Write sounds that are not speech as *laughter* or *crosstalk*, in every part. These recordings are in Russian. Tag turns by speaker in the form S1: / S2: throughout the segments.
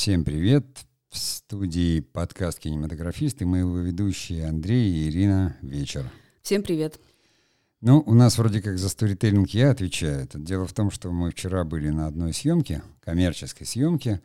S1: Всем привет! В студии подкаст «Кинематографист» и мы его ведущие Андрей и Ирина Вечер.
S2: Всем привет!
S1: Ну, у нас вроде как за сторителлинг я отвечаю. Дело в том, что мы вчера были на одной съемке, коммерческой съемке,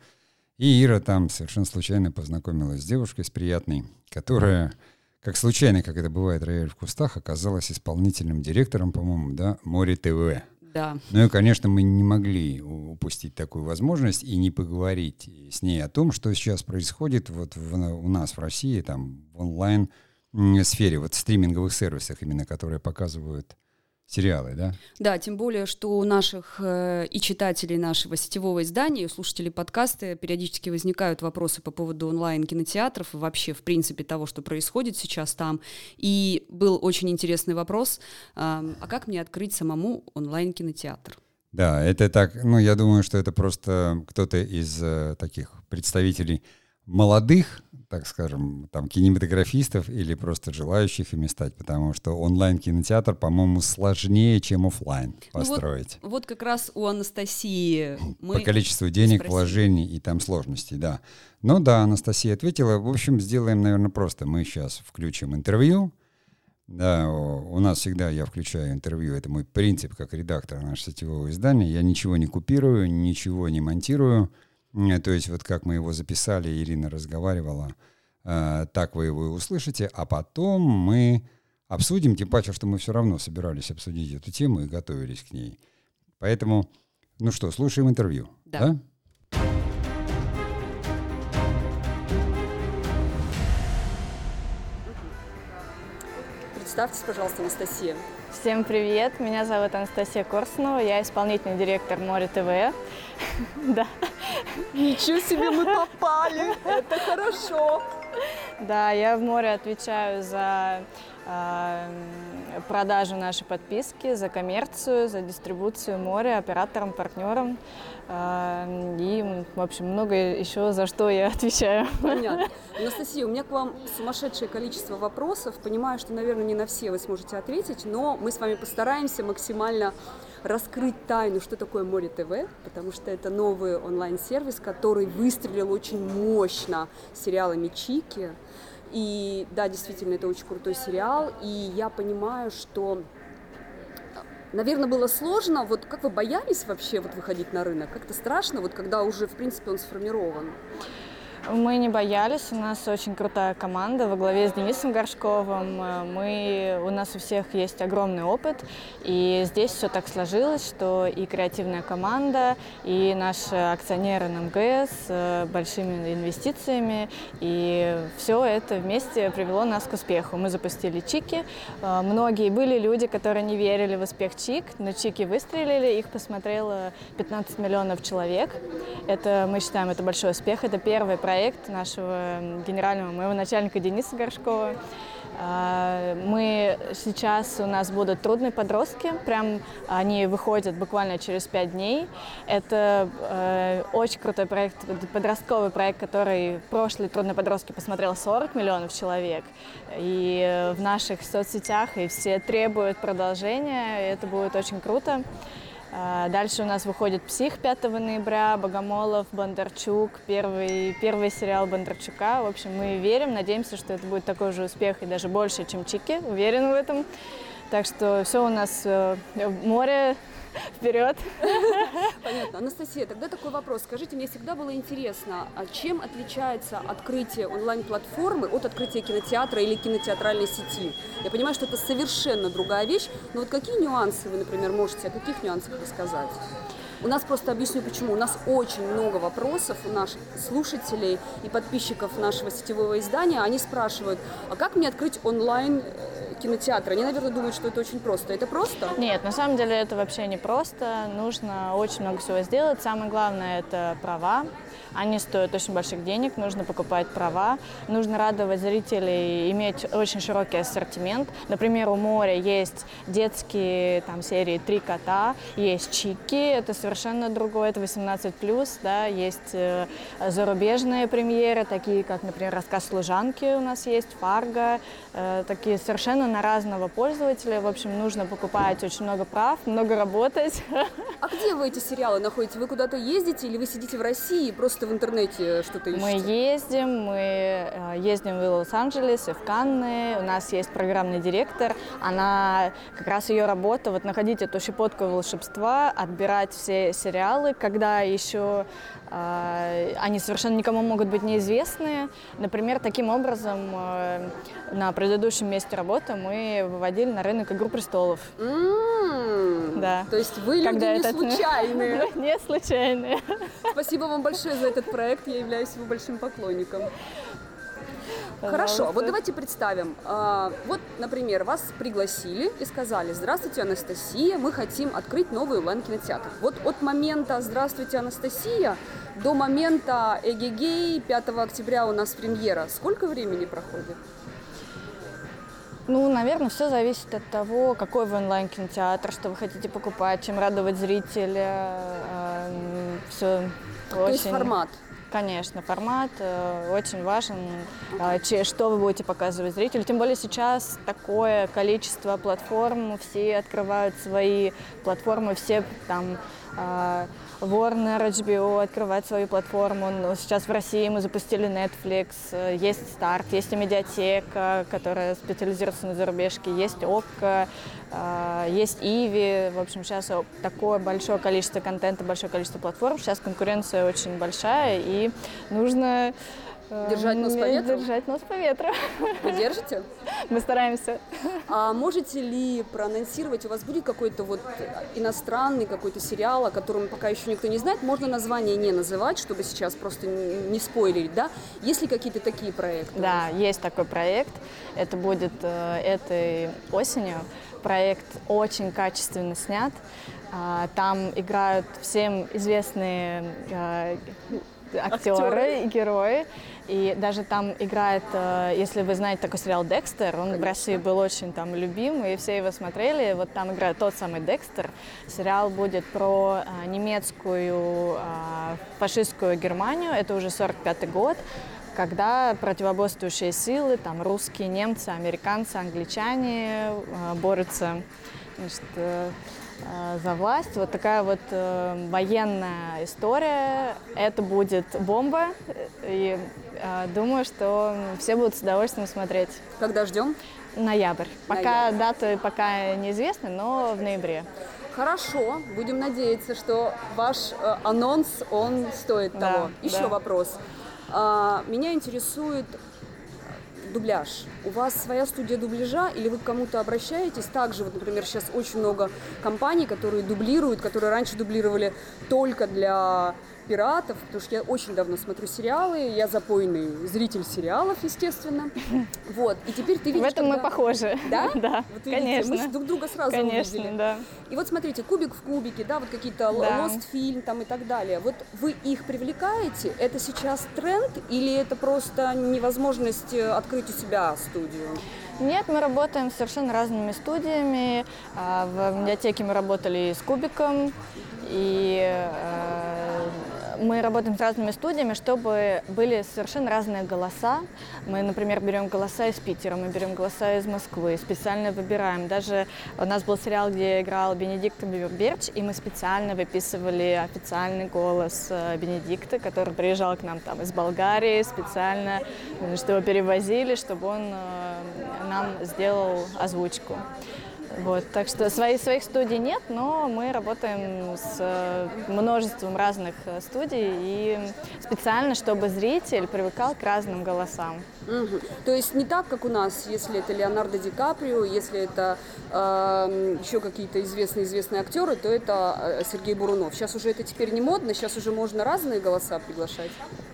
S1: и Ира там совершенно случайно познакомилась с девушкой, с приятной, которая, как случайно, как это бывает рояль в кустах, оказалась исполнительным директором, по-моему, да, Море ТВ.
S2: Да.
S1: Ну и, конечно, мы не могли упустить такую возможность и не поговорить с ней о том, что сейчас происходит вот в, у нас в России, там, в онлайн-сфере, вот в стриминговых сервисах именно, которые показывают сериалы, да?
S2: Да, тем более, что у наших э, и читателей нашего сетевого издания, и слушателей подкаста периодически возникают вопросы по поводу онлайн-кинотеатров и вообще, в принципе, того, что происходит сейчас там. И был очень интересный вопрос, э, а как мне открыть самому онлайн-кинотеатр?
S1: Да, это так, ну, я думаю, что это просто кто-то из э, таких представителей молодых, так скажем, там, кинематографистов или просто желающих ими стать, потому что онлайн-кинотеатр, по-моему, сложнее, чем офлайн построить.
S2: Ну вот, вот как раз у Анастасии
S1: мы... По количеству денег, спросили. вложений и там сложностей, да. Ну да, Анастасия ответила. В общем, сделаем, наверное, просто. Мы сейчас включим интервью. Да, у нас всегда я включаю интервью. Это мой принцип как редактор нашего сетевого издания. Я ничего не купирую, ничего не монтирую. То есть вот как мы его записали, Ирина разговаривала, э, так вы его и услышите, а потом мы обсудим, тем паче, что мы все равно собирались обсудить эту тему и готовились к ней. Поэтому, ну что, слушаем интервью.
S2: Да. да? Представьтесь, пожалуйста, Анастасия.
S3: Всем привет, меня зовут Анастасия Корсунова, я исполнительный директор Море ТВ. *laughs*
S2: Да. Ничего себе, мы попали, это хорошо.
S3: Да, я в море отвечаю за э, продажу нашей подписки, за коммерцию, за дистрибуцию моря операторам, партнерам. И, в общем, много еще за что я *laughs* отвечаю.
S2: Понятно. Анастасия, у меня к вам сумасшедшее количество вопросов. Понимаю, что, наверное, не на все вы сможете ответить, но мы с вами постараемся максимально раскрыть тайну, что такое Море ТВ, потому что это новый онлайн-сервис, который выстрелил очень мощно сериалами Чики. И да, действительно, это очень крутой сериал, и я понимаю, что Наверное, было сложно. Вот как вы боялись вообще вот выходить на рынок? Как-то страшно, вот когда уже, в принципе, он сформирован?
S3: Мы не боялись, у нас очень крутая команда во главе с Денисом Горшковым. Мы, у нас у всех есть огромный опыт, и здесь все так сложилось, что и креативная команда, и наши акционеры НМГС с э, большими инвестициями, и все это вместе привело нас к успеху. Мы запустили Чики, э, многие были люди, которые не верили в успех Чик, но Чики выстрелили, их посмотрело 15 миллионов человек. Это, мы считаем, это большой успех, это первый проект проект нашего генерального, моего начальника Дениса Горшкова. А, мы сейчас, у нас будут трудные подростки, прям они выходят буквально через пять дней. Это э, очень крутой проект, подростковый проект, который прошлый трудные подростки посмотрел 40 миллионов человек. И в наших соцсетях и все требуют продолжения, это будет очень круто. А, дальше у нас выходит «Псих» 5 ноября, Богомолов, Бондарчук, первый, первый сериал Бондарчука. В общем, мы верим, надеемся, что это будет такой же успех и даже больше, чем «Чики», уверен в этом. Так что все у нас э, море *laughs* Вперед!
S2: Понятно. Анастасия, тогда такой вопрос. Скажите, мне всегда было интересно, а чем отличается открытие онлайн-платформы от открытия кинотеатра или кинотеатральной сети? Я понимаю, что это совершенно другая вещь, но вот какие нюансы вы, например, можете о каких нюансах рассказать? У нас просто объясню почему. У нас очень много вопросов у наших слушателей и подписчиков нашего сетевого издания. Они спрашивают, а как мне открыть онлайн э, кинотеатра. Они, наверное, думают, что это очень просто. Это просто?
S3: Нет, на самом деле это вообще не просто. Нужно очень много всего сделать. Самое главное – это права. Они стоят очень больших денег, нужно покупать права, нужно радовать зрителей, иметь очень широкий ассортимент. Например, у моря есть детские там, серии «Три кота», есть «Чики», это совершенно другое, это 18+, да, есть э, зарубежные премьеры, такие как, например, «Рассказ служанки» у нас есть, «Фарго», такие совершенно на разного пользователя. В общем, нужно покупать очень много прав, много работать. *laughs*
S2: А где вы эти сериалы находите? Вы куда-то ездите или вы сидите в России и просто в интернете что-то ищете?
S3: Мы ездим, мы э, ездим в Лос-Анджелес и в Канны. У нас есть программный директор. Она, как раз ее работа, вот находить эту щепотку волшебства, отбирать все сериалы, когда еще э, они совершенно никому могут быть неизвестные. Например, таким образом э, на предыдущем месте работы мы выводили на рынок «Игру престолов». Да.
S2: То есть вы люди не случайные. *laughs*
S3: Не случайные.
S2: Спасибо вам большое за этот проект, я являюсь его большим поклонником. Пожалуйста. Хорошо, вот давайте представим. А, вот, например, вас пригласили и сказали, здравствуйте, Анастасия, мы хотим открыть новый онлайн-кинотеатр. Вот от момента «Здравствуйте, Анастасия» до момента «Эгегей» 5 октября у нас премьера. Сколько времени проходит?
S3: Ну, наверное, все зависит от того, какой вы онлайн-кинотеатр, что вы хотите покупать, чем радовать зрителя.
S2: Э, все То очень... есть формат?
S3: Конечно, формат э, очень важен, э, что вы будете показывать зрителю. Тем более сейчас такое количество платформ, все открывают свои платформы, все там э, Warner, HBO открывает свою платформу. Сейчас в России мы запустили Netflix, э, есть старт, есть и медиатека, которая специализируется на зарубежке, есть ОККО, э, есть Иви. В общем, сейчас такое большое количество контента, большое количество платформ. Сейчас конкуренция очень большая, и нужно
S2: Держать нос по ветру?
S3: Держать нос по ветру.
S2: Вы держите? *laughs*
S3: Мы стараемся.
S2: А можете ли проанонсировать, у вас будет какой-то вот иностранный какой-то сериал, о котором пока еще никто не знает, можно название не называть, чтобы сейчас просто не спойлерить, да? Есть ли какие-то такие проекты?
S3: Да, есть такой проект. Это будет э, этой осенью. Проект очень качественно снят. Э, там играют всем известные э, актеры и герои. И даже там играет, э, если вы знаете такой сериал «Декстер», он Конечно. в России был очень там любим, и все его смотрели. Вот там играет тот самый Декстер. Сериал будет про э, немецкую э, фашистскую Германию, это уже 45 год когда противоборствующие силы, там русские, немцы, американцы, англичане борются значит, за власть. Вот такая вот военная история. Это будет бомба. И думаю, что все будут с удовольствием смотреть.
S2: Когда ждем?
S3: Ноябрь. Пока Ноябрь. даты пока неизвестны, но в ноябре.
S2: Хорошо, будем надеяться, что ваш э, анонс, он стоит да, того. Еще да. вопрос. А, меня интересует дубляж. У вас своя студия дубляжа или вы к кому-то обращаетесь? Также, вот, например, сейчас очень много компаний, которые дублируют, которые раньше дублировали только для пиратов, потому что я очень давно смотрю сериалы, я запойный зритель сериалов, естественно. *laughs* Вот, и теперь ты видишь... В
S3: этом когда... мы похожи. *laughs*
S2: Да? *laughs*
S3: Да,
S2: вот
S3: конечно.
S2: Мы друг друга сразу
S3: конечно,
S2: увидели.
S3: да.
S2: И вот смотрите, кубик в кубике, да, вот какие-то да. Lost фильм там и так далее. Вот вы их привлекаете? Это сейчас тренд или это просто невозможность э, открыть у себя студию?
S3: Нет, мы работаем с совершенно разными студиями. А, в медиатеке мы работали с Кубиком, и э, мы работаем с разными студиями, чтобы были совершенно разные голоса. Мы, например, берем голоса из Питера, мы берем голоса из Москвы, специально выбираем. Даже у нас был сериал, где играл Бенедикт Берч, и мы специально выписывали официальный голос э, Бенедикта, который приезжал к нам там из Болгарии специально, что его перевозили, чтобы он э, нам сделал озвучку. Вот, так что свои, своих студий нет, но мы работаем с э, множеством разных э, студий и специально, чтобы зритель привыкал к разным голосам.
S2: Угу. То есть не так, как у нас, если это Леонардо Ди Каприо, если это э, еще какие-то известные-известные актеры, то это э, Сергей Бурунов. Сейчас уже это теперь не модно, сейчас уже можно разные голоса приглашать.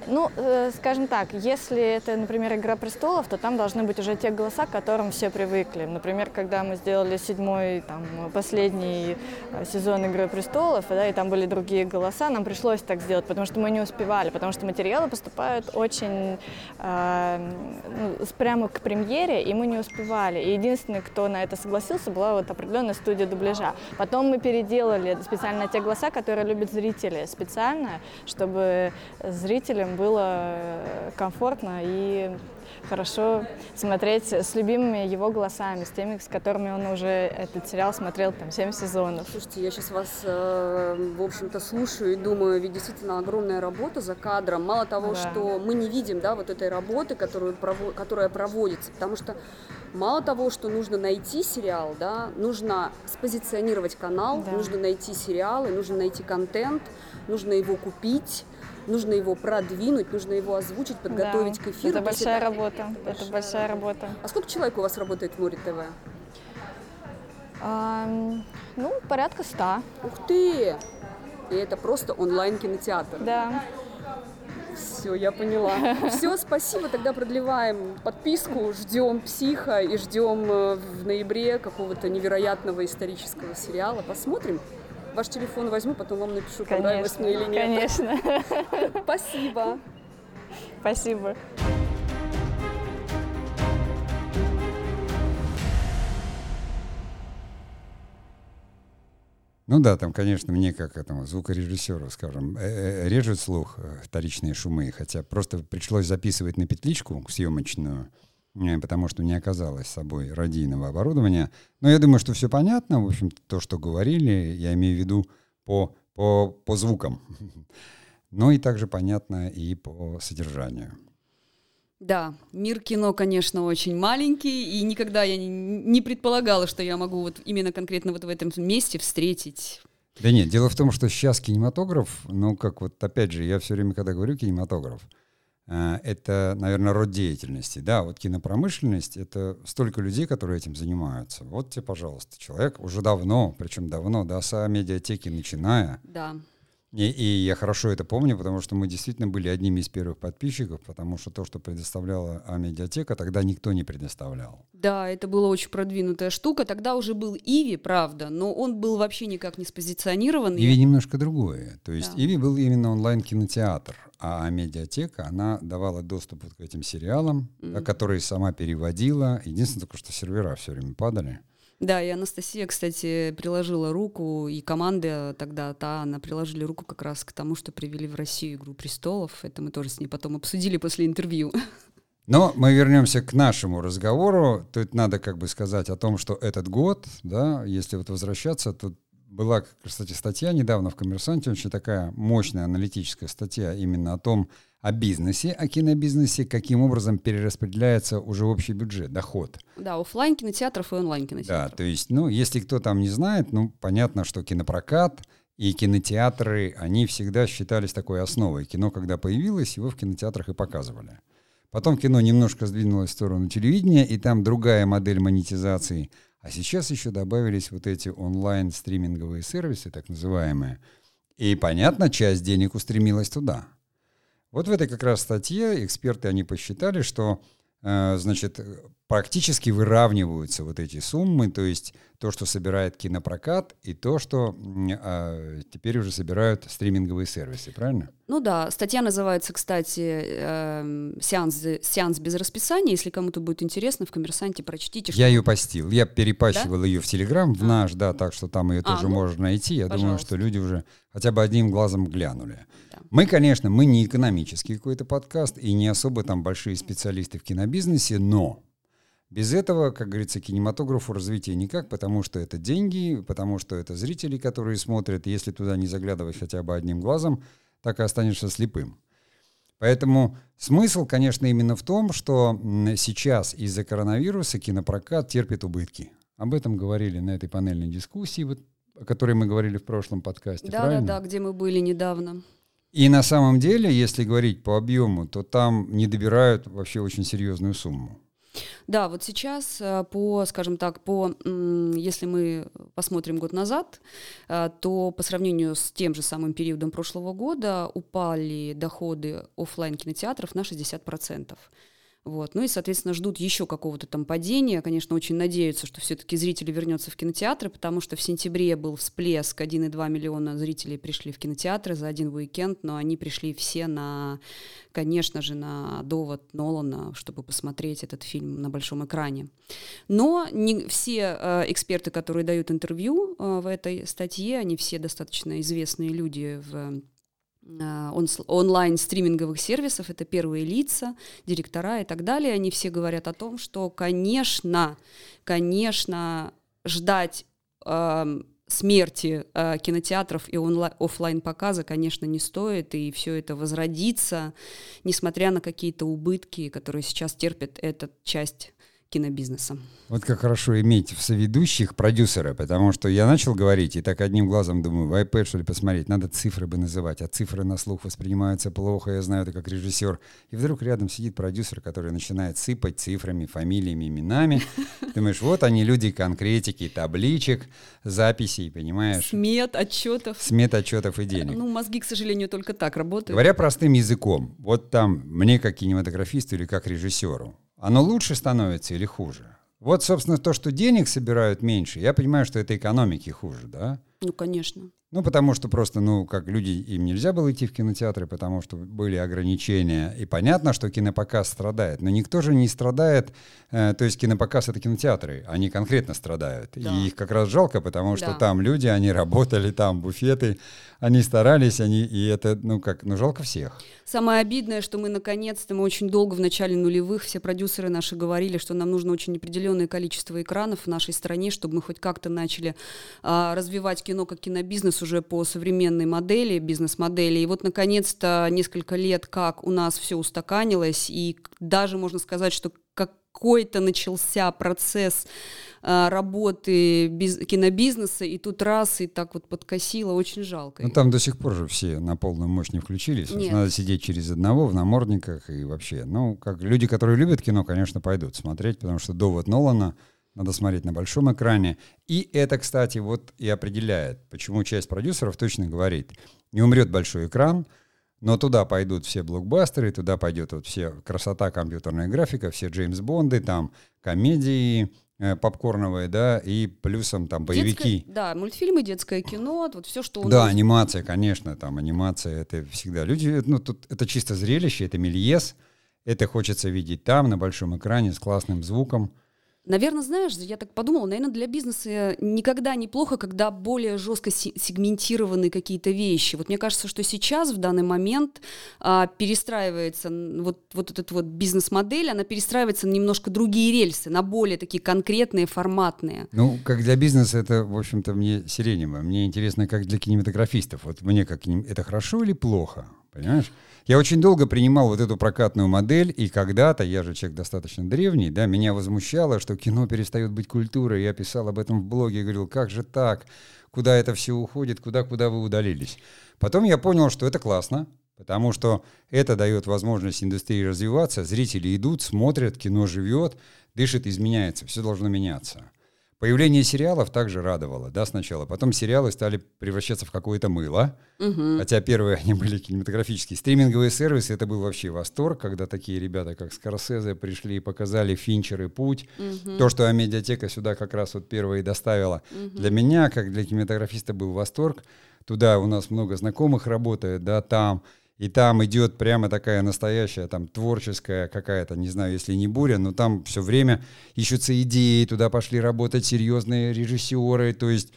S3: Ну, э, скажем так, если это, например, «Игра престолов», то там должны быть уже те голоса, к которым все привыкли. Например, когда мы сделали седьмой, там, последний э, сезон «Игры престолов», да, и там были другие голоса, нам пришлось так сделать, потому что мы не успевали, потому что материалы поступают очень э, прямо к премьере, и мы не успевали. И единственный, кто на это согласился, была вот определенная студия дубляжа. Потом мы переделали специально те голоса, которые любят зрители, специально, чтобы зрителям было э, комфортно и хорошо смотреть с любимыми его голосами, с теми, с которыми он уже этот сериал смотрел там 7 сезонов.
S2: Слушайте, я сейчас вас, э, в общем-то, слушаю и думаю, ведь действительно огромная работа за кадром. Мало того, да. что мы не видим, да, вот этой работы, которую, которая проводится, потому что Мало того, что нужно найти сериал, да, нужно спозиционировать канал, да. нужно найти сериалы, нужно найти контент, нужно его купить, нужно его продвинуть, нужно его озвучить, подготовить
S3: да.
S2: к эфиру.
S3: Это большая это, работа. Это большая, это большая работа.
S2: А сколько человек у вас работает в Море ТВ?
S3: А, ну, порядка ста.
S2: Ух ты! И это просто онлайн-кинотеатр.
S3: Да.
S2: Все, я поняла. *laughs* Все, спасибо. Тогда продлеваем подписку, ждем психа и ждем э, в ноябре какого-то невероятного исторического сериала. Посмотрим. Ваш телефон возьму, потом вам напишу, конечно, понравилось мне или нет.
S3: Конечно. *laughs*
S2: Спасибо.
S3: Спасибо.
S1: Ну да, там, конечно, мне как этому звукорежиссеру, скажем, э, э, режет слух э, вторичные шумы, хотя просто пришлось записывать на петличку съемочную, потому что не оказалось с собой радийного оборудования. Но я думаю, что все понятно, в общем, то, что говорили, я имею в виду по, по, по звукам. *laughs* Но и также понятно и по содержанию.
S2: Да, мир кино, конечно, очень маленький, и никогда я не, предполагала, что я могу вот именно конкретно вот в этом месте встретить.
S1: Да нет, дело в том, что сейчас кинематограф, ну как вот опять же, я все время, когда говорю кинематограф, э, это, наверное, род деятельности. Да, вот кинопромышленность — это столько людей, которые этим занимаются. Вот тебе, пожалуйста, человек уже давно, причем давно, да, с медиатеки начиная,
S2: да.
S1: И, и я хорошо это помню, потому что мы действительно были одними из первых подписчиков, потому что то, что предоставляла А-медиатека, тогда никто не предоставлял.
S2: Да, это была очень продвинутая штука. Тогда уже был Иви, правда, но он был вообще никак не спозиционирован.
S1: Иви немножко другое. То есть да. Иви был именно онлайн-кинотеатр, а медиатека, она давала доступ вот к этим сериалам, mm-hmm. которые сама переводила. Единственное только, что сервера все время падали.
S2: Да, и Анастасия, кстати, приложила руку, и команда тогда, та, она приложили руку как раз к тому, что привели в Россию «Игру престолов». Это мы тоже с ней потом обсудили после интервью.
S1: Но мы вернемся к нашему разговору. Тут надо как бы сказать о том, что этот год, да, если вот возвращаться, тут была, кстати, статья недавно в «Коммерсанте», очень такая мощная аналитическая статья именно о том, о бизнесе, о кинобизнесе, каким образом перераспределяется уже общий бюджет, доход.
S2: Да, офлайн кинотеатров и онлайн кинотеатров.
S1: Да, то есть, ну, если кто там не знает, ну, понятно, что кинопрокат и кинотеатры, они всегда считались такой основой. Кино, когда появилось, его в кинотеатрах и показывали. Потом кино немножко сдвинулось в сторону телевидения, и там другая модель монетизации. А сейчас еще добавились вот эти онлайн-стриминговые сервисы, так называемые. И, понятно, часть денег устремилась туда – вот в этой как раз статье эксперты, они посчитали, что э, значит, практически выравниваются вот эти суммы, то есть то, что собирает кинопрокат, и то, что э, теперь уже собирают стриминговые сервисы, правильно?
S2: Ну да, статья называется, кстати, э, «Сеанс, «Сеанс без расписания». Если кому-то будет интересно, в «Коммерсанте» прочтите.
S1: Я ее постил, я перепащивал да? ее в Телеграм, в а. наш, да, так что там ее а, тоже ну, можно найти. Я пожалуйста. думаю, что люди уже хотя бы одним глазом глянули. Да. Мы, конечно, мы не экономический какой-то подкаст и не особо там большие специалисты в кинобизнесе, но без этого, как говорится, кинематографу развития никак, потому что это деньги, потому что это зрители, которые смотрят. Если туда не заглядывать хотя бы одним глазом, так и останешься слепым. Поэтому смысл, конечно, именно в том, что сейчас из-за коронавируса кинопрокат терпит убытки. Об этом говорили на этой панельной дискуссии, вот, о которой мы говорили в прошлом подкасте.
S2: Да, правильно? да, да, где мы были недавно.
S1: И на самом деле, если говорить по объему, то там не добирают вообще очень серьезную сумму.
S2: Да, вот сейчас э, по, скажем так, по, если мы посмотрим год назад, э, то по сравнению с тем же самым периодом прошлого года упали доходы офлайн кинотеатров на 60%. Вот. Ну и, соответственно, ждут еще какого-то там падения. Конечно, очень надеются, что все-таки зрители вернутся в кинотеатры, потому что в сентябре был всплеск, 1,2 миллиона зрителей пришли в кинотеатры за один уикенд, но они пришли все на, конечно же, на довод Нолана, чтобы посмотреть этот фильм на большом экране. Но не все э, эксперты, которые дают интервью э, в этой статье, они все достаточно известные люди в онлайн-стриминговых сервисов, это первые лица, директора и так далее, они все говорят о том, что, конечно, конечно, ждать э, смерти э, кинотеатров и офлайн показа, конечно, не стоит, и все это возродится, несмотря на какие-то убытки, которые сейчас терпит эта часть кинобизнеса.
S1: Вот как хорошо иметь в соведущих продюсера, потому что я начал говорить, и так одним глазом думаю, в iPad что ли посмотреть, надо цифры бы называть, а цифры на слух воспринимаются плохо, я знаю это как режиссер. И вдруг рядом сидит продюсер, который начинает сыпать цифрами, фамилиями, именами. *laughs* Думаешь, вот они люди конкретики, табличек, записей, понимаешь?
S2: Смет, отчетов.
S1: Смет, отчетов и денег.
S2: Ну, мозги, к сожалению, только так работают.
S1: Говоря простым языком, вот там мне как кинематографисту или как режиссеру, оно лучше становится или хуже? Вот, собственно, то, что денег собирают меньше, я понимаю, что это экономики хуже, да?
S2: Ну, конечно.
S1: Ну, потому что просто, ну, как люди, им нельзя было идти в кинотеатры, потому что были ограничения. И понятно, что кинопоказ страдает. Но никто же не страдает, э, то есть кинопоказ — это кинотеатры, они конкретно страдают. Да. И их как раз жалко, потому что да. там люди, они работали, там буфеты, они старались, они, и это, ну, как, ну, жалко всех.
S2: Самое обидное, что мы наконец-то, мы очень долго в начале нулевых, все продюсеры наши говорили, что нам нужно очень определенное количество экранов в нашей стране, чтобы мы хоть как-то начали а, развивать кино как кинобизнес уже по современной модели, бизнес-модели. И вот, наконец-то, несколько лет как у нас все устаканилось, и даже можно сказать, что какой-то начался процесс э, работы биз- кинобизнеса, и тут раз, и так вот подкосило, очень жалко.
S1: Ну там до сих пор же все на полную мощь не включились. Нет. Надо сидеть через одного в намордниках и вообще. Ну, как люди, которые любят кино, конечно, пойдут смотреть, потому что довод Нолана — надо смотреть на большом экране. И это, кстати, вот и определяет, почему часть продюсеров точно говорит, не умрет большой экран, но туда пойдут все блокбастеры, туда пойдет вот все красота компьютерная графика, все Джеймс Бонды, там комедии, э, попкорновые, да, и плюсом там боевики.
S2: Детское, да, мультфильмы, детское кино, вот все, что у
S1: Да, нас... анимация, конечно, там анимация, это всегда люди, ну, тут это чисто зрелище, это мельес, это хочется видеть там, на большом экране, с классным звуком.
S2: Наверное, знаешь, я так подумала, наверное, для бизнеса никогда неплохо, когда более жестко сегментированы какие-то вещи. Вот мне кажется, что сейчас, в данный момент, а, перестраивается вот, вот этот вот бизнес-модель, она перестраивается на немножко другие рельсы, на более такие конкретные, форматные.
S1: Ну, как для бизнеса это, в общем-то, мне сиренево. Мне интересно, как для кинематографистов. Вот мне как это хорошо или плохо, понимаешь? Я очень долго принимал вот эту прокатную модель, и когда-то, я же человек достаточно древний, да, меня возмущало, что кино перестает быть культурой. Я писал об этом в блоге говорил, как же так? Куда это все уходит? Куда-куда вы удалились? Потом я понял, что это классно, потому что это дает возможность индустрии развиваться, зрители идут, смотрят, кино живет, дышит, изменяется, все должно меняться. Появление сериалов также радовало, да, сначала. Потом сериалы стали превращаться в какое-то мыло. Угу. Хотя первые они были кинематографические. Стриминговые сервисы — это был вообще восторг, когда такие ребята, как Скорсезе, пришли и показали Финчер и Путь. Угу. То, что Амедиатека сюда как раз вот первые доставила. Угу. Для меня, как для кинематографиста, был восторг. Туда у нас много знакомых работает, да, там и там идет прямо такая настоящая, там, творческая какая-то, не знаю, если не буря, но там все время ищутся идеи, туда пошли работать серьезные режиссеры, то есть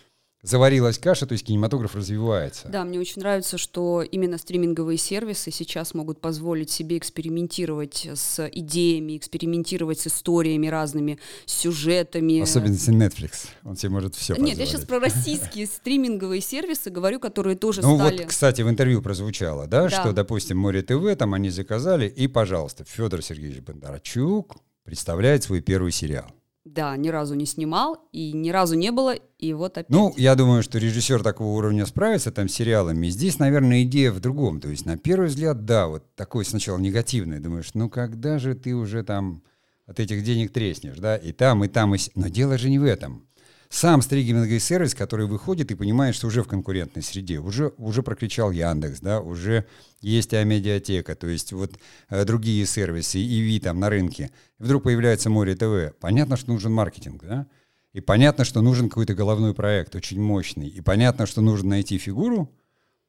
S1: заварилась каша, то есть кинематограф развивается.
S2: Да, мне очень нравится, что именно стриминговые сервисы сейчас могут позволить себе экспериментировать с идеями, экспериментировать с историями разными, с сюжетами.
S1: Особенно если Netflix, он тебе может все
S2: Нет, я сейчас про российские стриминговые сервисы говорю, которые тоже
S1: ну,
S2: стали...
S1: вот, кстати, в интервью прозвучало, да, да, что, допустим, Море ТВ, там они заказали, и, пожалуйста, Федор Сергеевич Бондарчук представляет свой первый сериал.
S2: Да, ни разу не снимал, и ни разу не было, и вот опять.
S1: Ну, я думаю, что режиссер такого уровня справится там с сериалами. Здесь, наверное, идея в другом. То есть, на первый взгляд, да, вот такой сначала негативный. Думаешь, ну когда же ты уже там от этих денег треснешь, да, и там, и там, и... Но дело же не в этом сам стриминговый сервис, который выходит и понимает, что уже в конкурентной среде, уже, уже прокричал Яндекс, да, уже есть Амедиатека, то есть вот э, другие сервисы, ИВИ там на рынке. И вдруг появляется Море ТВ. Понятно, что нужен маркетинг, да? И понятно, что нужен какой-то головной проект, очень мощный. И понятно, что нужно найти фигуру,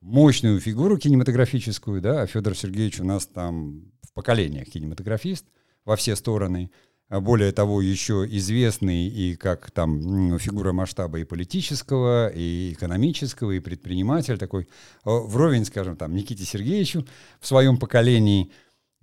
S1: мощную фигуру кинематографическую, да, а Федор Сергеевич у нас там в поколениях кинематографист во все стороны – более того, еще известный и как там фигура масштаба и политического, и экономического, и предприниматель такой, вровень, скажем, там, Никите Сергеевичу в своем поколении.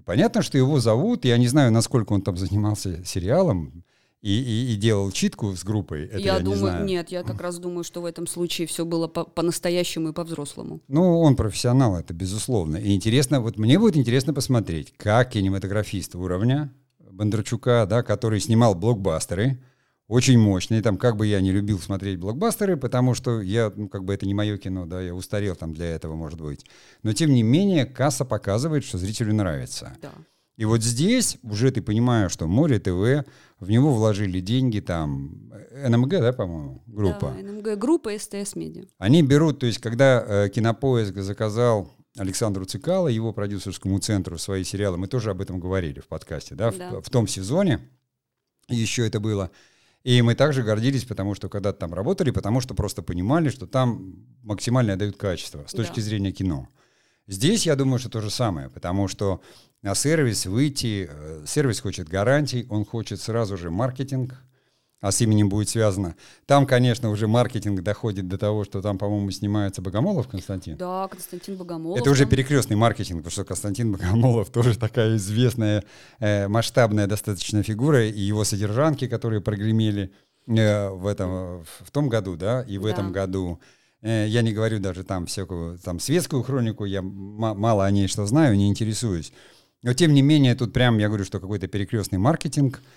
S1: понятно, что его зовут, я не знаю, насколько он там занимался сериалом, и, и, и делал читку с группой. Это я,
S2: я думаю,
S1: не знаю.
S2: нет, я как раз думаю, что в этом случае все было по- по-настоящему и по-взрослому.
S1: Ну, он профессионал, это безусловно. И интересно, вот мне будет интересно посмотреть, как кинематографист уровня Бондарчука, да, который снимал блокбастеры, очень мощные, там, как бы я не любил смотреть блокбастеры, потому что я, ну, как бы это не мое кино, да, я устарел там для этого, может быть. Но, тем не менее, касса показывает, что зрителю нравится.
S2: Да.
S1: И вот здесь уже ты понимаешь, что Море ТВ, в него вложили деньги там, НМГ, да, по-моему, группа?
S2: Да, НМГ группа, СТС Медиа.
S1: Они берут, то есть когда э, Кинопоиск заказал Александру Цикало, его продюсерскому центру, свои сериалы. Мы тоже об этом говорили в подкасте, да, да. В, в том сезоне еще это было. И мы также гордились, потому что когда там работали, потому что просто понимали, что там максимально дают качество с точки да. зрения кино. Здесь, я думаю, что то же самое, потому что на сервис выйти, э, сервис хочет гарантий, он хочет сразу же маркетинг, а с именем будет связано. Там, конечно, уже маркетинг доходит до того, что там, по-моему, снимается Богомолов Константин.
S2: Да, Константин Богомолов.
S1: Это уже перекрестный маркетинг, потому что Константин Богомолов *laughs* тоже такая известная, э, масштабная достаточно фигура, и его содержанки, которые прогремели э, в этом, в том году, да, и в да. этом году. Э, я не говорю даже там всякую там светскую хронику, я мало о ней что знаю, не интересуюсь. Но тем не менее, тут прям я говорю, что какой-то перекрестный маркетинг –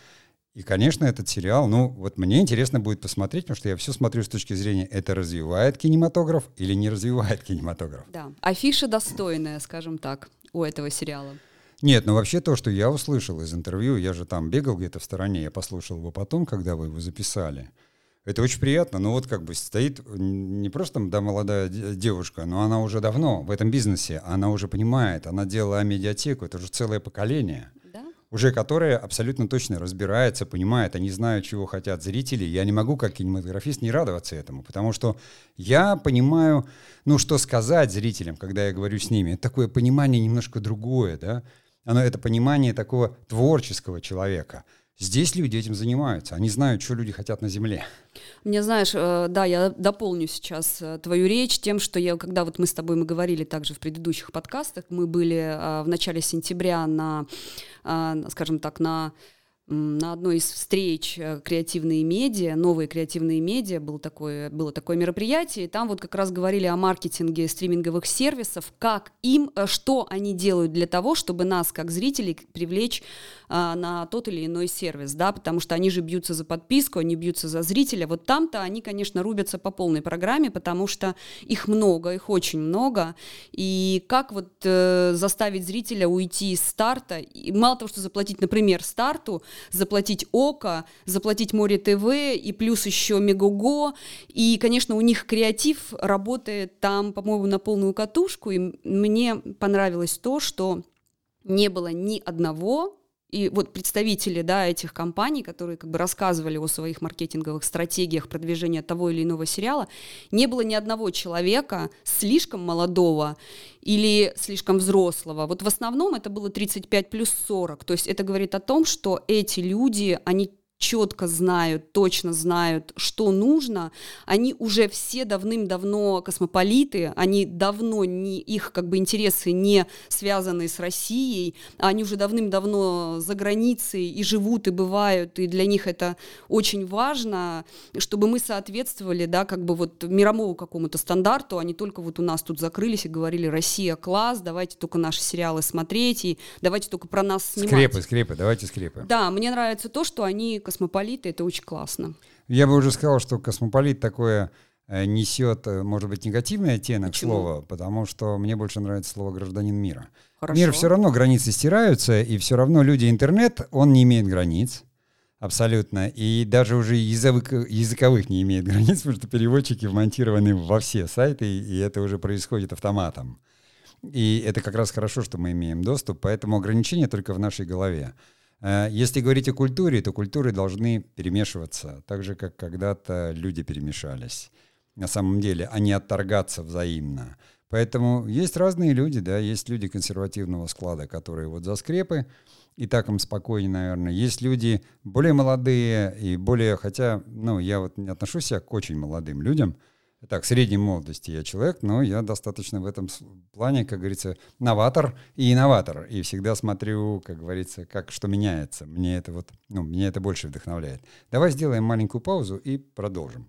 S1: и, конечно, этот сериал, ну, вот мне интересно будет посмотреть, потому что я все смотрю с точки зрения, это развивает кинематограф или не развивает кинематограф.
S2: Да, афиша достойная, скажем так, у этого сериала.
S1: Нет, ну вообще то, что я услышал из интервью, я же там бегал где-то в стороне, я послушал его потом, когда вы его записали. Это очень приятно, но вот как бы стоит не просто да, молодая девушка, но она уже давно в этом бизнесе, она уже понимает, она делала медиатеку, это уже целое поколение уже которая абсолютно точно разбирается, понимает, они знают, чего хотят зрители. Я не могу, как кинематографист, не радоваться этому, потому что я понимаю, ну, что сказать зрителям, когда я говорю с ними. Это такое понимание немножко другое, да? Оно это понимание такого творческого человека — Здесь люди этим занимаются, они знают, что люди хотят на Земле.
S2: Мне знаешь, э, да, я дополню сейчас э, твою речь тем, что я, когда вот мы с тобой мы говорили также в предыдущих подкастах, мы были э, в начале сентября на, скажем так, на на одной из встреч э, креативные медиа, новые креативные медиа, было такое, было такое мероприятие, и там вот как раз говорили о маркетинге стриминговых сервисов, как им, э, что они делают для того, чтобы нас, как зрителей, привлечь а, на тот или иной сервис, да, потому что они же бьются за подписку, они бьются за зрителя, вот там-то они, конечно, рубятся по полной программе, потому что их много, их очень много, и как вот э, заставить зрителя уйти из старта, и мало того, что заплатить, например, старту, заплатить ОКО, заплатить Море ТВ и плюс еще Мегого. И, конечно, у них креатив работает там, по-моему, на полную катушку. И мне понравилось то, что не было ни одного и вот представители да, этих компаний, которые как бы рассказывали о своих маркетинговых стратегиях продвижения того или иного сериала, не было ни одного человека слишком молодого или слишком взрослого. Вот в основном это было 35 плюс 40. То есть это говорит о том, что эти люди, они четко знают, точно знают, что нужно, они уже все давным-давно космополиты, они давно не, их как бы интересы не связаны с Россией, они уже давным-давно за границей и живут, и бывают, и для них это очень важно, чтобы мы соответствовали, да, как бы вот мировому какому-то стандарту, а не только вот у нас тут закрылись и говорили «Россия класс, давайте только наши сериалы смотреть, и давайте только про нас снимать».
S1: Скрепы, скрепы, давайте скрепы.
S2: Да, мне нравится то, что они космополиты, это очень классно.
S1: Я бы уже сказал, что космополит такое э, несет, э, может быть, негативный оттенок Почему? слова, потому что мне больше нравится слово «гражданин мира». Хорошо. Мир все равно, границы стираются, и все равно люди, интернет, он не имеет границ. Абсолютно. И даже уже язык, языковых не имеет *laughs* границ, потому что переводчики вмонтированы во все сайты, и это уже происходит автоматом. И это как раз хорошо, что мы имеем доступ, поэтому ограничения только в нашей голове. Э, если говорить о культуре, то культуры должны перемешиваться, так же, как когда-то люди перемешались. На самом деле, а не отторгаться взаимно. Поэтому есть разные люди, да, есть люди консервативного склада, которые вот за скрепы, и так им спокойнее, наверное. Есть люди более молодые и более, хотя, ну, я вот не отношусь себя к очень молодым людям, так, средней молодости я человек, но я достаточно в этом плане, как говорится, новатор и инноватор. И всегда смотрю, как говорится, как что меняется. Мне это вот, ну, меня это больше вдохновляет. Давай сделаем маленькую паузу и продолжим.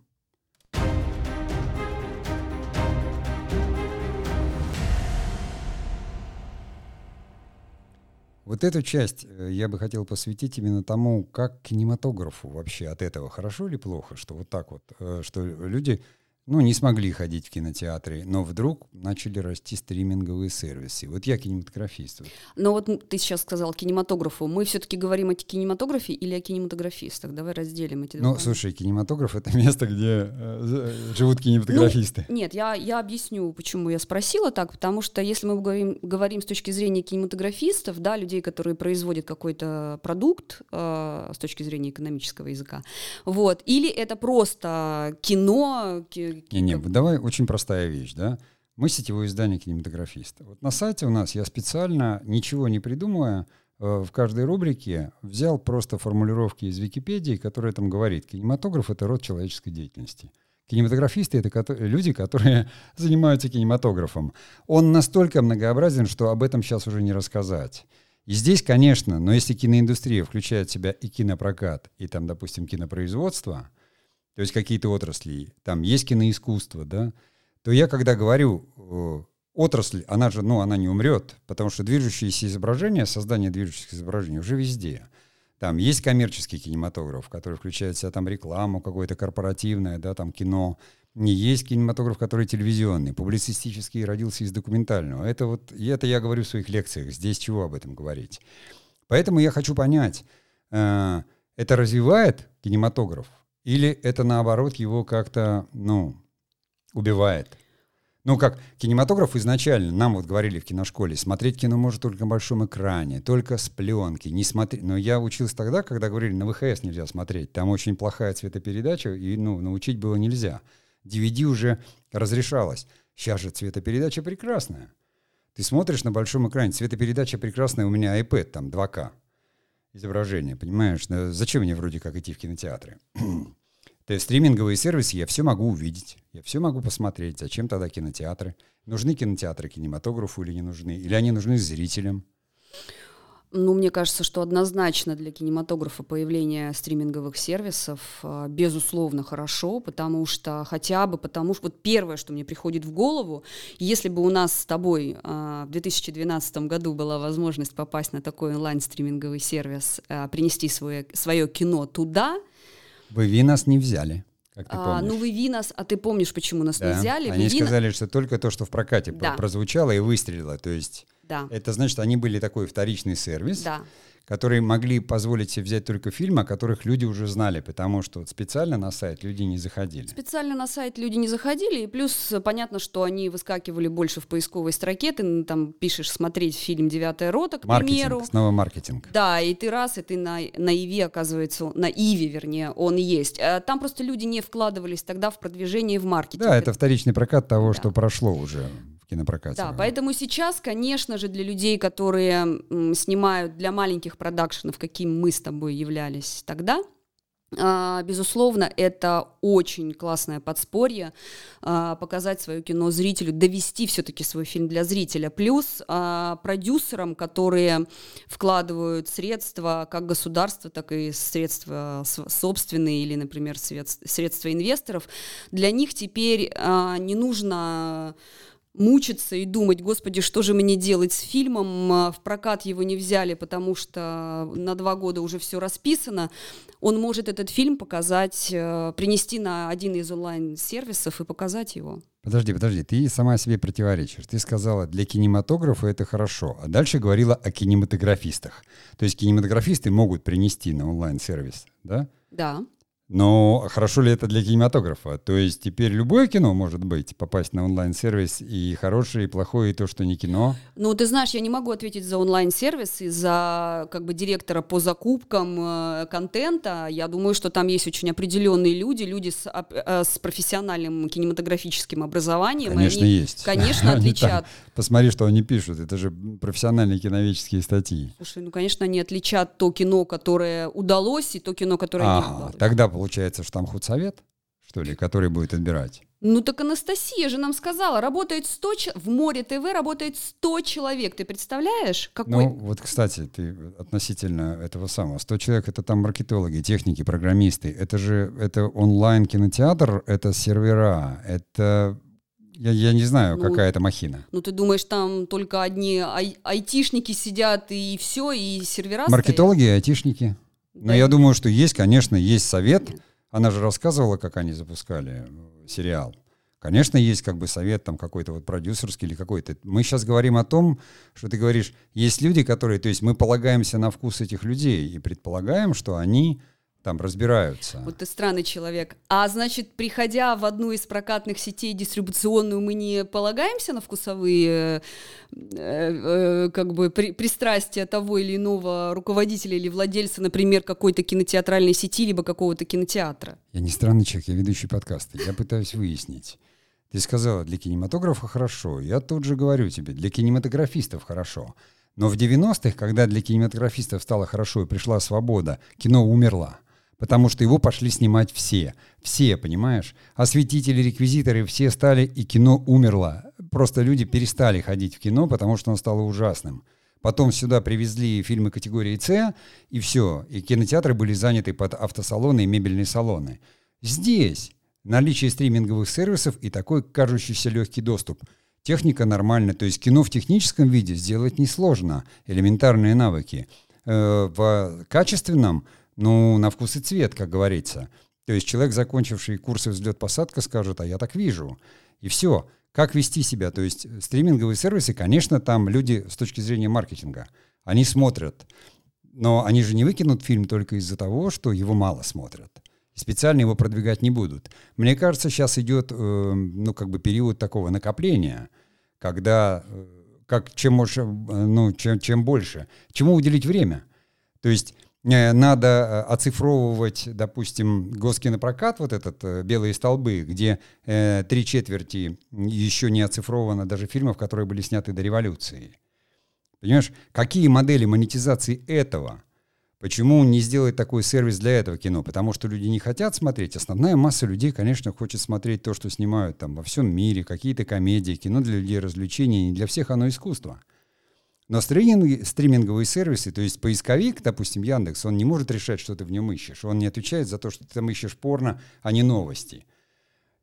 S1: Вот эту часть э, я бы хотел посвятить именно тому, как кинематографу вообще от этого хорошо или плохо, что вот так вот, э, что люди ну, не смогли ходить в кинотеатры, но вдруг начали расти стриминговые сервисы. Вот я кинематографист.
S2: Но вот ты сейчас сказал кинематографу. Мы все-таки говорим о кинематографе или о кинематографистах? Давай разделим эти
S1: два. Ну, слушай, кинематограф — это место, где э, живут кинематографисты.
S2: Ну, нет, я, я объясню, почему я спросила так, потому что если мы говорим, говорим с точки зрения кинематографистов, да, людей, которые производят какой-то продукт э, с точки зрения экономического языка, вот, или это просто кино,
S1: не, не, давай очень простая вещь, да. Мы сетевое издание кинематографиста. Вот на сайте у нас я специально, ничего не придумывая, э, в каждой рубрике взял просто формулировки из Википедии, которые там говорит, кинематограф — это род человеческой деятельности. Кинематографисты — это люди, которые *laughs* занимаются кинематографом. Он настолько многообразен, что об этом сейчас уже не рассказать. И здесь, конечно, но если киноиндустрия включает в себя и кинопрокат, и там, допустим, кинопроизводство, то есть какие-то отрасли, там есть киноискусство, да, то я когда говорю э, отрасль, она же, ну, она не умрет, потому что движущиеся изображения, создание движущихся изображений уже везде. Там есть коммерческий кинематограф, который включает в себя там рекламу какое-то корпоративное, да, там кино. Не есть кинематограф, который телевизионный, публицистический родился из документального. Это вот, и это я говорю в своих лекциях. Здесь чего об этом говорить? Поэтому я хочу понять, э, это развивает кинематограф или это наоборот его как-то, ну, убивает? Ну, как кинематограф изначально, нам вот говорили в киношколе, смотреть кино может только на большом экране, только с пленки, не смотреть. Но я учился тогда, когда говорили, на ВХС нельзя смотреть, там очень плохая цветопередача, и, ну, научить было нельзя. DVD уже разрешалось. Сейчас же цветопередача прекрасная. Ты смотришь на большом экране, цветопередача прекрасная, у меня iPad, там 2К изображение, понимаешь? Зачем мне вроде как идти в кинотеатры? *clears throat* То есть стриминговые сервисы я все могу увидеть, я все могу посмотреть. Зачем тогда кинотеатры? Нужны кинотеатры кинематографу или не нужны? Или они нужны зрителям?
S2: Ну, мне кажется, что однозначно для кинематографа появление стриминговых сервисов а, безусловно хорошо, потому что хотя бы потому что вот первое, что мне приходит в голову, если бы у нас с тобой а, в 2012 году была возможность попасть на такой онлайн-стриминговый сервис, а, принести свое, свое кино туда,
S1: вы ви нас не взяли. Как ты
S2: а, ну, вы нас, а ты помнишь, почему нас да. не взяли?
S1: Они вы сказали, что только то, что в прокате да. прозвучало и выстрелило. То есть да. это значит, они были такой вторичный сервис. Да которые могли позволить себе взять только фильмы, о которых люди уже знали, потому что специально на сайт люди не заходили.
S2: Специально на сайт люди не заходили, и плюс понятно, что они выскакивали больше в поисковой строке, ты там пишешь смотреть фильм «Девятая рота», к
S1: маркетинг,
S2: примеру.
S1: снова маркетинг.
S2: Да, и ты раз, и ты на, на Иве, оказывается, на Иве, вернее, он есть. А там просто люди не вкладывались тогда в продвижение в маркетинг.
S1: Да, это вторичный прокат того, да. что прошло уже кинопрокате.
S2: Да, поэтому сейчас, конечно же, для людей, которые м, снимают для маленьких продакшенов, каким мы с тобой являлись тогда, Uh, безусловно, это очень классное подспорье uh, показать свое кино зрителю, довести все-таки свой фильм для зрителя. Плюс uh, продюсерам, которые вкладывают средства, как государство, так и средства собственные или, например, средства инвесторов, для них теперь не нужно мучиться и думать, господи, что же мне делать с фильмом, а, в прокат его не взяли, потому что на два года уже все расписано, он может этот фильм показать, э, принести на один из онлайн-сервисов и показать его.
S1: Подожди, подожди, ты сама себе противоречишь. Ты сказала, для кинематографа это хорошо, а дальше говорила о кинематографистах. То есть кинематографисты могут принести на онлайн-сервис, да?
S2: Да.
S1: Но хорошо ли это для кинематографа? То есть теперь любое кино может быть, попасть на онлайн-сервис, и хорошее, и плохое, и то, что не кино?
S2: Ну, ты знаешь, я не могу ответить за онлайн-сервис и за как бы директора по закупкам э, контента. Я думаю, что там есть очень определенные люди, люди с, э, с профессиональным кинематографическим образованием.
S1: Конечно,
S2: они,
S1: есть.
S2: Конечно, *laughs* отличат.
S1: Посмотри, что они пишут. Это же профессиональные киноведческие статьи.
S2: Слушай, ну, конечно, они отличат то кино, которое удалось, и то кино, которое не удалось.
S1: Тогда получается, что там худсовет, что ли, который будет отбирать?
S2: Ну так Анастасия же нам сказала, работает 100 человек, в море ТВ работает 100 человек, ты представляешь? Какой...
S1: Ну вот, кстати, ты относительно этого самого, 100 человек это там маркетологи, техники, программисты, это же, это онлайн-кинотеатр, это сервера, это я, я не знаю, ну, какая это махина.
S2: Ну, ты думаешь, там только одни ай- айтишники сидят и все, и сервера
S1: Маркетологи стоят? и айтишники. Но я думаю, что есть, конечно, есть совет. Она же рассказывала, как они запускали э, сериал. Конечно, есть как бы совет там какой-то вот продюсерский или какой-то. Мы сейчас говорим о том, что ты говоришь, есть люди, которые, то есть мы полагаемся на вкус этих людей и предполагаем, что они там разбираются.
S2: Вот ты странный человек. А значит, приходя в одну из прокатных сетей дистрибуционную, мы не полагаемся на вкусовые э, э, как бы при, пристрастия того или иного руководителя или владельца, например, какой-то кинотеатральной сети либо какого-то кинотеатра?
S1: Я не странный человек, я ведущий подкасты. Я пытаюсь выяснить. Ты сказала, для кинематографа хорошо. Я тут же говорю тебе, для кинематографистов хорошо. Но в 90-х, когда для кинематографистов стало хорошо и пришла свобода, кино умерло потому что его пошли снимать все. Все, понимаешь? Осветители, реквизиторы, все стали, и кино умерло. Просто люди перестали ходить в кино, потому что оно стало ужасным. Потом сюда привезли фильмы категории С, и все. И кинотеатры были заняты под автосалоны и мебельные салоны. Здесь наличие стриминговых сервисов и такой кажущийся легкий доступ. Техника нормальная, то есть кино в техническом виде сделать несложно, элементарные навыки. Э, в качественном ну, на вкус и цвет, как говорится. То есть человек, закончивший курсы взлет-посадка, скажет, а я так вижу. И все. Как вести себя? То есть стриминговые сервисы, конечно, там люди с точки зрения маркетинга, они смотрят. Но они же не выкинут фильм только из-за того, что его мало смотрят. Специально его продвигать не будут. Мне кажется, сейчас идет, э, ну, как бы период такого накопления, когда э, как, чем, больше, э, ну, чем, чем больше. Чему уделить время? То есть Э, надо э, оцифровывать, допустим, госкинопрокат, вот этот э, «Белые столбы», где э, три четверти еще не оцифровано даже фильмов, которые были сняты до революции. Понимаешь, какие модели монетизации этого? Почему не сделать такой сервис для этого кино? Потому что люди не хотят смотреть. Основная масса людей, конечно, хочет смотреть то, что снимают там во всем мире, какие-то комедии, кино для людей развлечения. Не для всех оно искусство. Но стриминг, стриминговые сервисы, то есть поисковик, допустим, Яндекс, он не может решать, что ты в нем ищешь. Он не отвечает за то, что ты там ищешь порно, а не новости.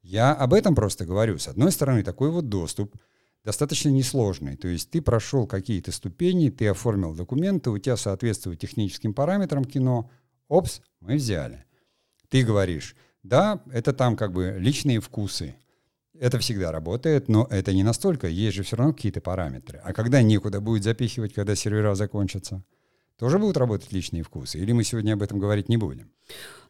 S1: Я об этом просто говорю. С одной стороны, такой вот доступ достаточно несложный. То есть ты прошел какие-то ступени, ты оформил документы, у тебя соответствует техническим параметрам кино. Опс, мы взяли. Ты говоришь, да, это там как бы личные вкусы. Это всегда работает, но это не настолько. Есть же все равно какие-то параметры. А когда некуда будет запихивать, когда сервера закончатся? Тоже будут работать личные вкусы? Или мы сегодня об этом говорить не будем?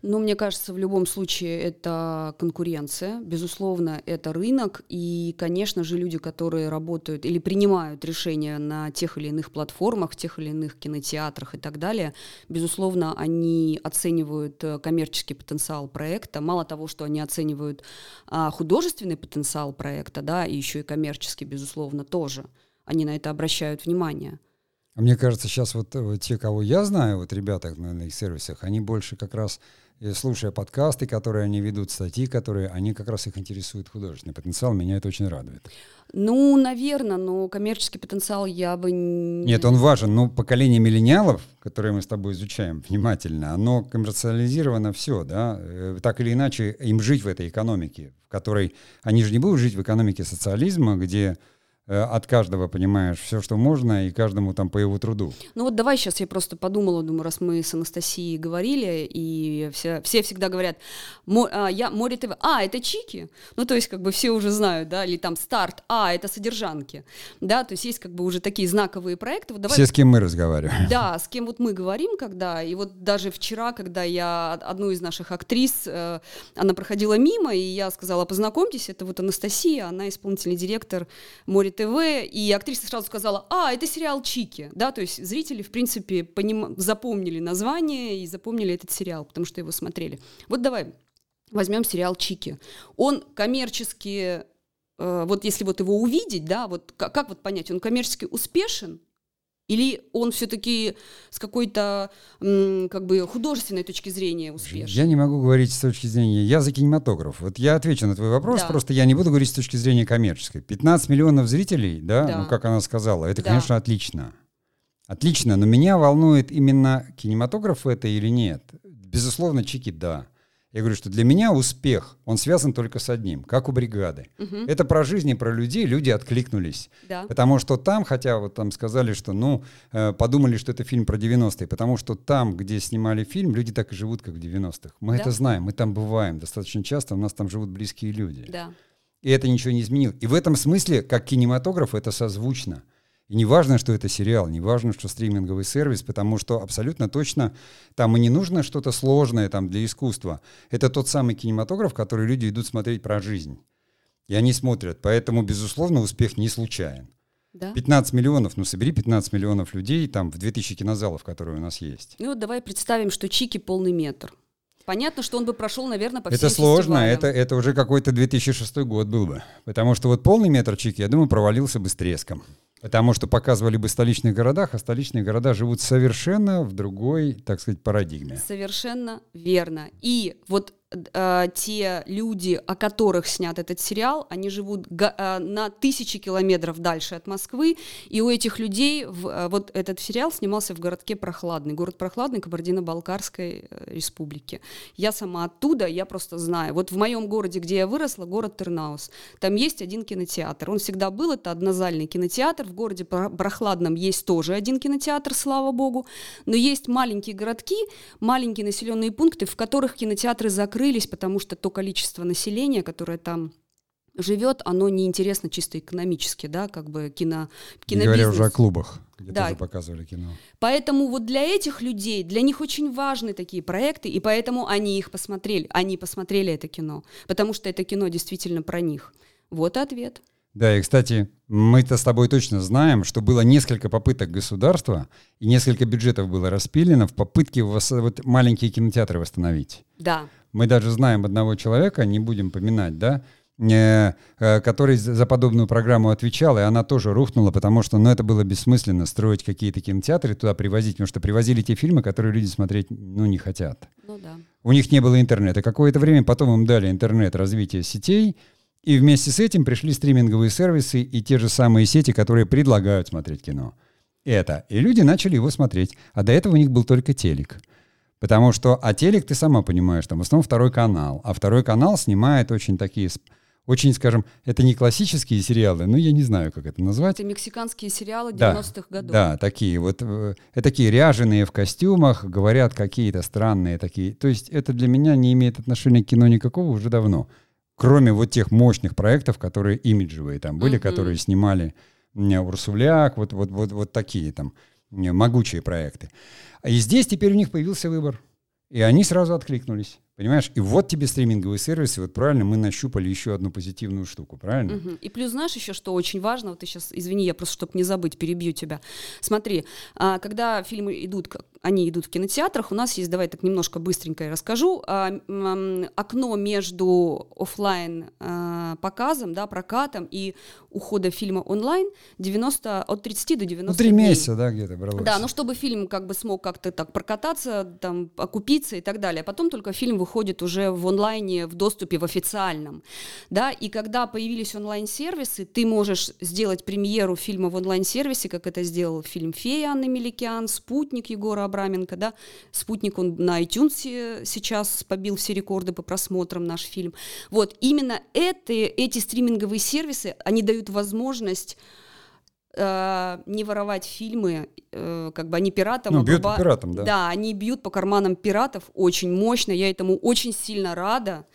S2: Ну, мне кажется, в любом случае это конкуренция, безусловно, это рынок, и, конечно же, люди, которые работают или принимают решения на тех или иных платформах, тех или иных кинотеатрах и так далее, безусловно, они оценивают э, коммерческий потенциал проекта. Мало того, что они оценивают а, художественный потенциал проекта, да, и еще и коммерческий, безусловно, тоже. Они на это обращают внимание.
S1: А мне кажется, сейчас вот, вот те, кого я знаю, вот ребята на, на их сервисах, они больше как раз слушая подкасты, которые они ведут, статьи, которые они как раз их интересуют художественный потенциал, меня это очень радует.
S2: Ну, наверное, но коммерческий потенциал я бы не...
S1: Нет, он важен, но поколение миллениалов, которое мы с тобой изучаем внимательно, оно коммерциализировано все, да, э, так или иначе им жить в этой экономике, в которой они же не будут жить в экономике социализма, где Э, от каждого, понимаешь, все, что можно, и каждому там по его труду.
S2: Ну вот давай сейчас я просто подумала, думаю, раз мы с Анастасией говорили, и все, все всегда говорят, а, я Море ТВ, а, это Чики, ну то есть как бы все уже знают, да, или там Старт, а, это Содержанки, да, то есть есть как бы уже такие знаковые проекты.
S1: Вот давай... Все, с кем мы разговариваем.
S2: Да, с кем вот мы говорим, когда, и вот даже вчера, когда я одну из наших актрис, э, она проходила мимо, и я сказала, познакомьтесь, это вот Анастасия, она исполнительный директор Море ТВ, и актриса сразу сказала, а, это сериал Чики, да, то есть зрители, в принципе, поним... запомнили название и запомнили этот сериал, потому что его смотрели. Вот давай возьмем сериал Чики. Он коммерчески, э, вот если вот его увидеть, да, вот как, как вот понять, он коммерчески успешен или он все-таки с какой-то как бы художественной точки зрения успешен?
S1: Я не могу говорить с точки зрения... Я за кинематограф. Вот я отвечу на твой вопрос, да. просто я не буду говорить с точки зрения коммерческой. 15 миллионов зрителей, да, да. ну как она сказала, это, да. конечно, отлично. Отлично, но меня волнует именно кинематограф это или нет. Безусловно, чики, да. Я говорю, что для меня успех, он связан только с одним, как у бригады. Угу. Это про жизнь и про людей, люди откликнулись. Да. Потому что там, хотя вот там сказали, что, ну, э, подумали, что это фильм про 90-е, потому что там, где снимали фильм, люди так и живут, как в 90-х. Мы да. это знаем, мы там бываем достаточно часто, у нас там живут близкие люди. Да. И это ничего не изменило. И в этом смысле, как кинематограф, это созвучно. И не важно, что это сериал, не важно, что стриминговый сервис, потому что абсолютно точно там и не нужно что-то сложное там для искусства. Это тот самый кинематограф, который люди идут смотреть про жизнь. И они смотрят. Поэтому, безусловно, успех не случайен. Да? 15 миллионов, ну собери 15 миллионов людей там в 2000 кинозалов, которые у нас есть.
S2: Ну вот давай представим, что Чики полный метр. Понятно, что он бы прошел, наверное, по
S1: всем
S2: Это
S1: сложно, это, это уже какой-то 2006 год был бы. Потому что вот полный метр Чики, я думаю, провалился бы с треском. Потому что показывали бы в столичных городах, а столичные города живут совершенно в другой, так сказать, парадигме.
S2: Совершенно верно. И вот э, те люди, о которых снят этот сериал, они живут э, на тысячи километров дальше от Москвы, и у этих людей в, э, вот этот сериал снимался в городке Прохладный, город Прохладный Кабардино-Балкарской э, республики. Я сама оттуда, я просто знаю. Вот в моем городе, где я выросла, город Тернаус, там есть один кинотеатр. Он всегда был, это однозальный кинотеатр. В городе Прохладном есть тоже один кинотеатр, слава богу. Но есть маленькие городки, маленькие населенные пункты, в которых кинотеатры закрыты закрылись, потому что то количество населения, которое там живет, оно неинтересно чисто экономически, да, как бы кино,
S1: кинобизнес. Не говоря уже о клубах, где да. тоже показывали кино.
S2: Поэтому вот для этих людей, для них очень важны такие проекты, и поэтому они их посмотрели, они посмотрели это кино, потому что это кино действительно про них. Вот и ответ.
S1: Да, и, кстати, мы-то с тобой точно знаем, что было несколько попыток государства, и несколько бюджетов было распилено в попытке вот маленькие кинотеатры восстановить.
S2: Да.
S1: Мы даже знаем одного человека, не будем поминать, да, э, который за подобную программу отвечал, и она тоже рухнула, потому что, ну, это было бессмысленно строить какие-то кинотеатры, туда привозить, потому что привозили те фильмы, которые люди смотреть, ну, не хотят. Ну да. У них не было интернета. Какое-то время потом им дали интернет, развитие сетей, и вместе с этим пришли стриминговые сервисы и те же самые сети, которые предлагают смотреть кино. Это. И люди начали его смотреть. А до этого у них был только телек. Потому что, а телек, ты сама понимаешь, там в основном второй канал. А второй канал снимает очень такие, очень, скажем, это не классические сериалы, ну, я не знаю, как это назвать.
S2: Это мексиканские сериалы 90-х
S1: да, годов. Да, такие вот, э, это такие ряженые в костюмах, говорят какие-то странные такие. То есть это для меня не имеет отношения к кино никакого уже давно. Кроме вот тех мощных проектов, которые имиджевые там были, mm-hmm. которые снимали Урсуляк, вот, вот, вот, вот такие там могучие проекты. И здесь теперь у них появился выбор. И они сразу откликнулись. Понимаешь? И вот тебе стриминговые сервисы, вот правильно, мы нащупали еще одну позитивную штуку, правильно?
S2: Угу. И плюс знаешь еще, что очень важно, вот ты сейчас, извини, я просто, чтобы не забыть, перебью тебя. Смотри, а, когда фильмы идут, они идут в кинотеатрах, у нас есть, давай так немножко быстренько я расскажу, а, окно между офлайн а, показом, да, прокатом и ухода фильма онлайн 90, от 30 до 90
S1: Ну, три месяца, да, где-то бралось.
S2: Да, ну, чтобы фильм как бы смог как-то так прокататься, там, окупиться и так далее. А потом только фильм выходит уже в онлайне, в доступе, в официальном. Да? И когда появились онлайн-сервисы, ты можешь сделать премьеру фильма в онлайн-сервисе, как это сделал фильм «Фея» Анны Меликян, «Спутник» Егора Абраменко. Да? «Спутник» он на iTunes сейчас побил все рекорды по просмотрам, наш фильм. Вот, именно это, эти стриминговые сервисы, они дают возможность э, не воровать фильмы, э, как бы они пиратам...
S1: Ну, бьют по пиратам, да.
S2: Да, они бьют по карманам пиратов очень мощно, я этому очень сильно рада,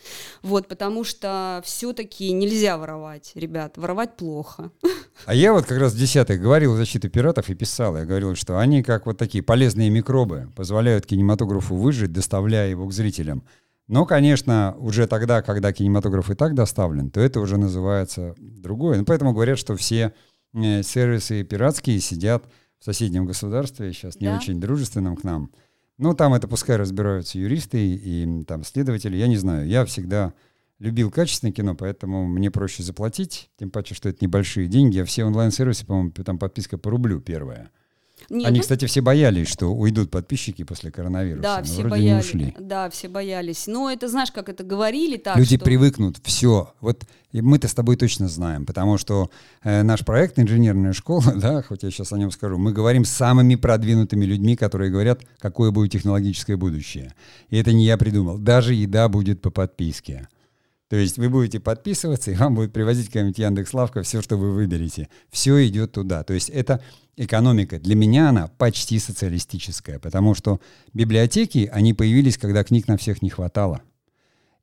S2: вот, потому что все-таки нельзя воровать, ребят, воровать плохо. *laughs*
S1: А я вот как раз в десятых говорил о защите пиратов и писал, я говорил, что они как вот такие полезные микробы, позволяют кинематографу выжить, доставляя его к зрителям. Но, конечно, уже тогда, когда кинематограф и так доставлен, то это уже называется другое. Ну, поэтому говорят, что все сервисы пиратские сидят в соседнем государстве, сейчас не да. очень дружественном к нам. Ну, там это пускай разбираются юристы и там следователи, я не знаю. Я всегда любил качественное кино, поэтому мне проще заплатить, тем паче, что это небольшие деньги, а все онлайн-сервисы, по-моему, там подписка по рублю первая. Нет, Они, ну кстати, все боялись, что уйдут подписчики после коронавируса.
S2: Да, все боялись. ушли. Да, все боялись. Но это знаешь, как это говорили так.
S1: Люди
S2: что...
S1: привыкнут. Все. Вот мы-то с тобой точно знаем, потому что э, наш проект инженерная школа, *laughs* да, хоть я сейчас о нем скажу, мы говорим с самыми продвинутыми людьми, которые говорят, какое будет технологическое будущее. И это не я придумал. Даже еда будет по подписке. То есть вы будете подписываться, и вам будет привозить какая-нибудь Яндекс.Лавка все, что вы выберете. Все идет туда. То есть это экономика. Для меня она почти социалистическая, потому что библиотеки, они появились, когда книг на всех не хватало.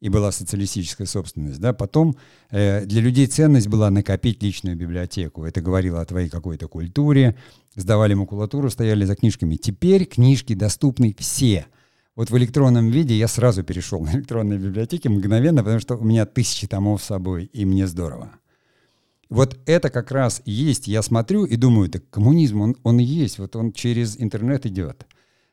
S1: И была социалистическая собственность. Да? Потом э, для людей ценность была накопить личную библиотеку. Это говорило о твоей какой-то культуре. Сдавали макулатуру, стояли за книжками. Теперь книжки доступны все – вот в электронном виде я сразу перешел *laughs* на электронные библиотеки мгновенно, потому что у меня тысячи томов с собой, и мне здорово. Вот это как раз есть. Я смотрю и думаю, так коммунизм, он, он есть, вот он через интернет идет.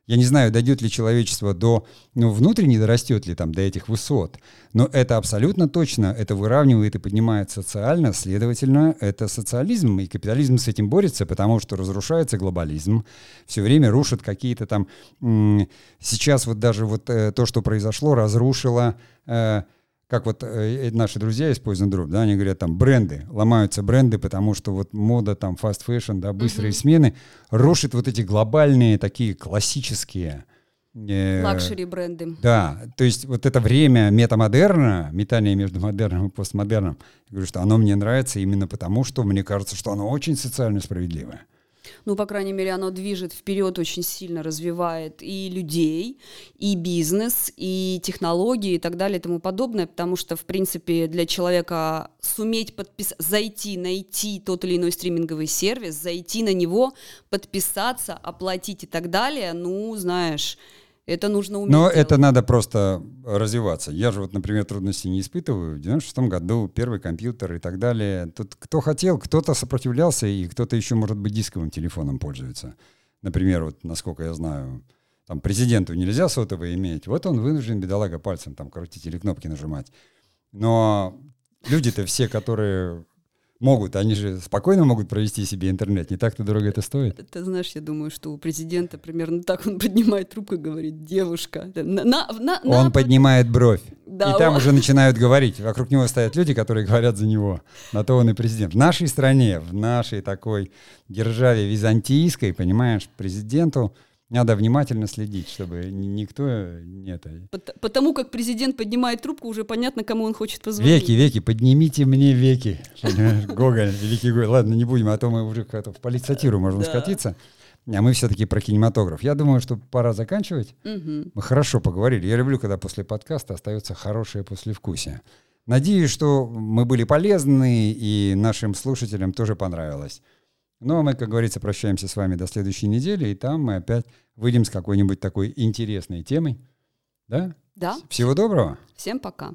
S1: Я не знаю, дойдет ли человечество до, ну, внутренне дорастет ли там до этих высот, но это абсолютно точно, это выравнивает и поднимает социально, следовательно, это социализм, и капитализм с этим борется, потому что разрушается глобализм, все время рушат какие-то там... Сейчас вот даже вот э, то, что произошло, разрушило э, как вот э, наши друзья из Poison Drop, да, они говорят, там, бренды, ломаются бренды, потому что вот мода, там, fast fashion, да, быстрые mm-hmm. смены, рушит вот эти глобальные, такие классические...
S2: Э, Luxury бренды.
S1: Да, то есть вот это время метамодерна, метание между модерном и постмодерном, я говорю, что оно мне нравится именно потому, что мне кажется, что оно очень социально справедливое
S2: ну, по крайней мере, оно движет вперед очень сильно, развивает и людей, и бизнес, и технологии и так далее и тому подобное, потому что, в принципе, для человека суметь подписать, зайти, найти тот или иной стриминговый сервис, зайти на него, подписаться, оплатить и так далее, ну, знаешь, это нужно уметь.
S1: Но
S2: делать.
S1: это надо просто развиваться. Я же вот, например, трудностей не испытываю. В 96 году первый компьютер и так далее. Тут кто хотел, кто-то сопротивлялся, и кто-то еще, может быть, дисковым телефоном пользуется. Например, вот, насколько я знаю, там президенту нельзя сотовый иметь. Вот он вынужден, бедолага, пальцем там крутить или кнопки нажимать. Но люди-то все, которые Могут, они же спокойно могут провести себе интернет, не так-то дорого это стоит.
S2: Ты знаешь, я думаю, что у президента примерно так он поднимает трубку и говорит, девушка, на, на,
S1: на, Он поднимает бровь, да, и там он... уже начинают говорить, вокруг него стоят люди, которые говорят за него, на то он и президент. В нашей стране, в нашей такой державе византийской, понимаешь, президенту надо внимательно следить, чтобы никто не это...
S2: Потому как президент поднимает трубку, уже понятно, кому он хочет позвонить.
S1: Веки, веки, поднимите мне веки. *laughs* Гоголь, великий Гоголь. Ладно, не будем, а то мы уже в полицатиру можем скатиться. А мы все-таки про кинематограф. Я думаю, что пора заканчивать. Мы хорошо поговорили. Я люблю, когда после подкаста остается хорошее послевкусие. Надеюсь, что мы были полезны и нашим слушателям тоже понравилось. Ну, а мы, как говорится, прощаемся с вами до следующей недели, и там мы опять выйдем с какой-нибудь такой интересной темой. Да?
S2: Да.
S1: Всего доброго.
S2: Всем пока.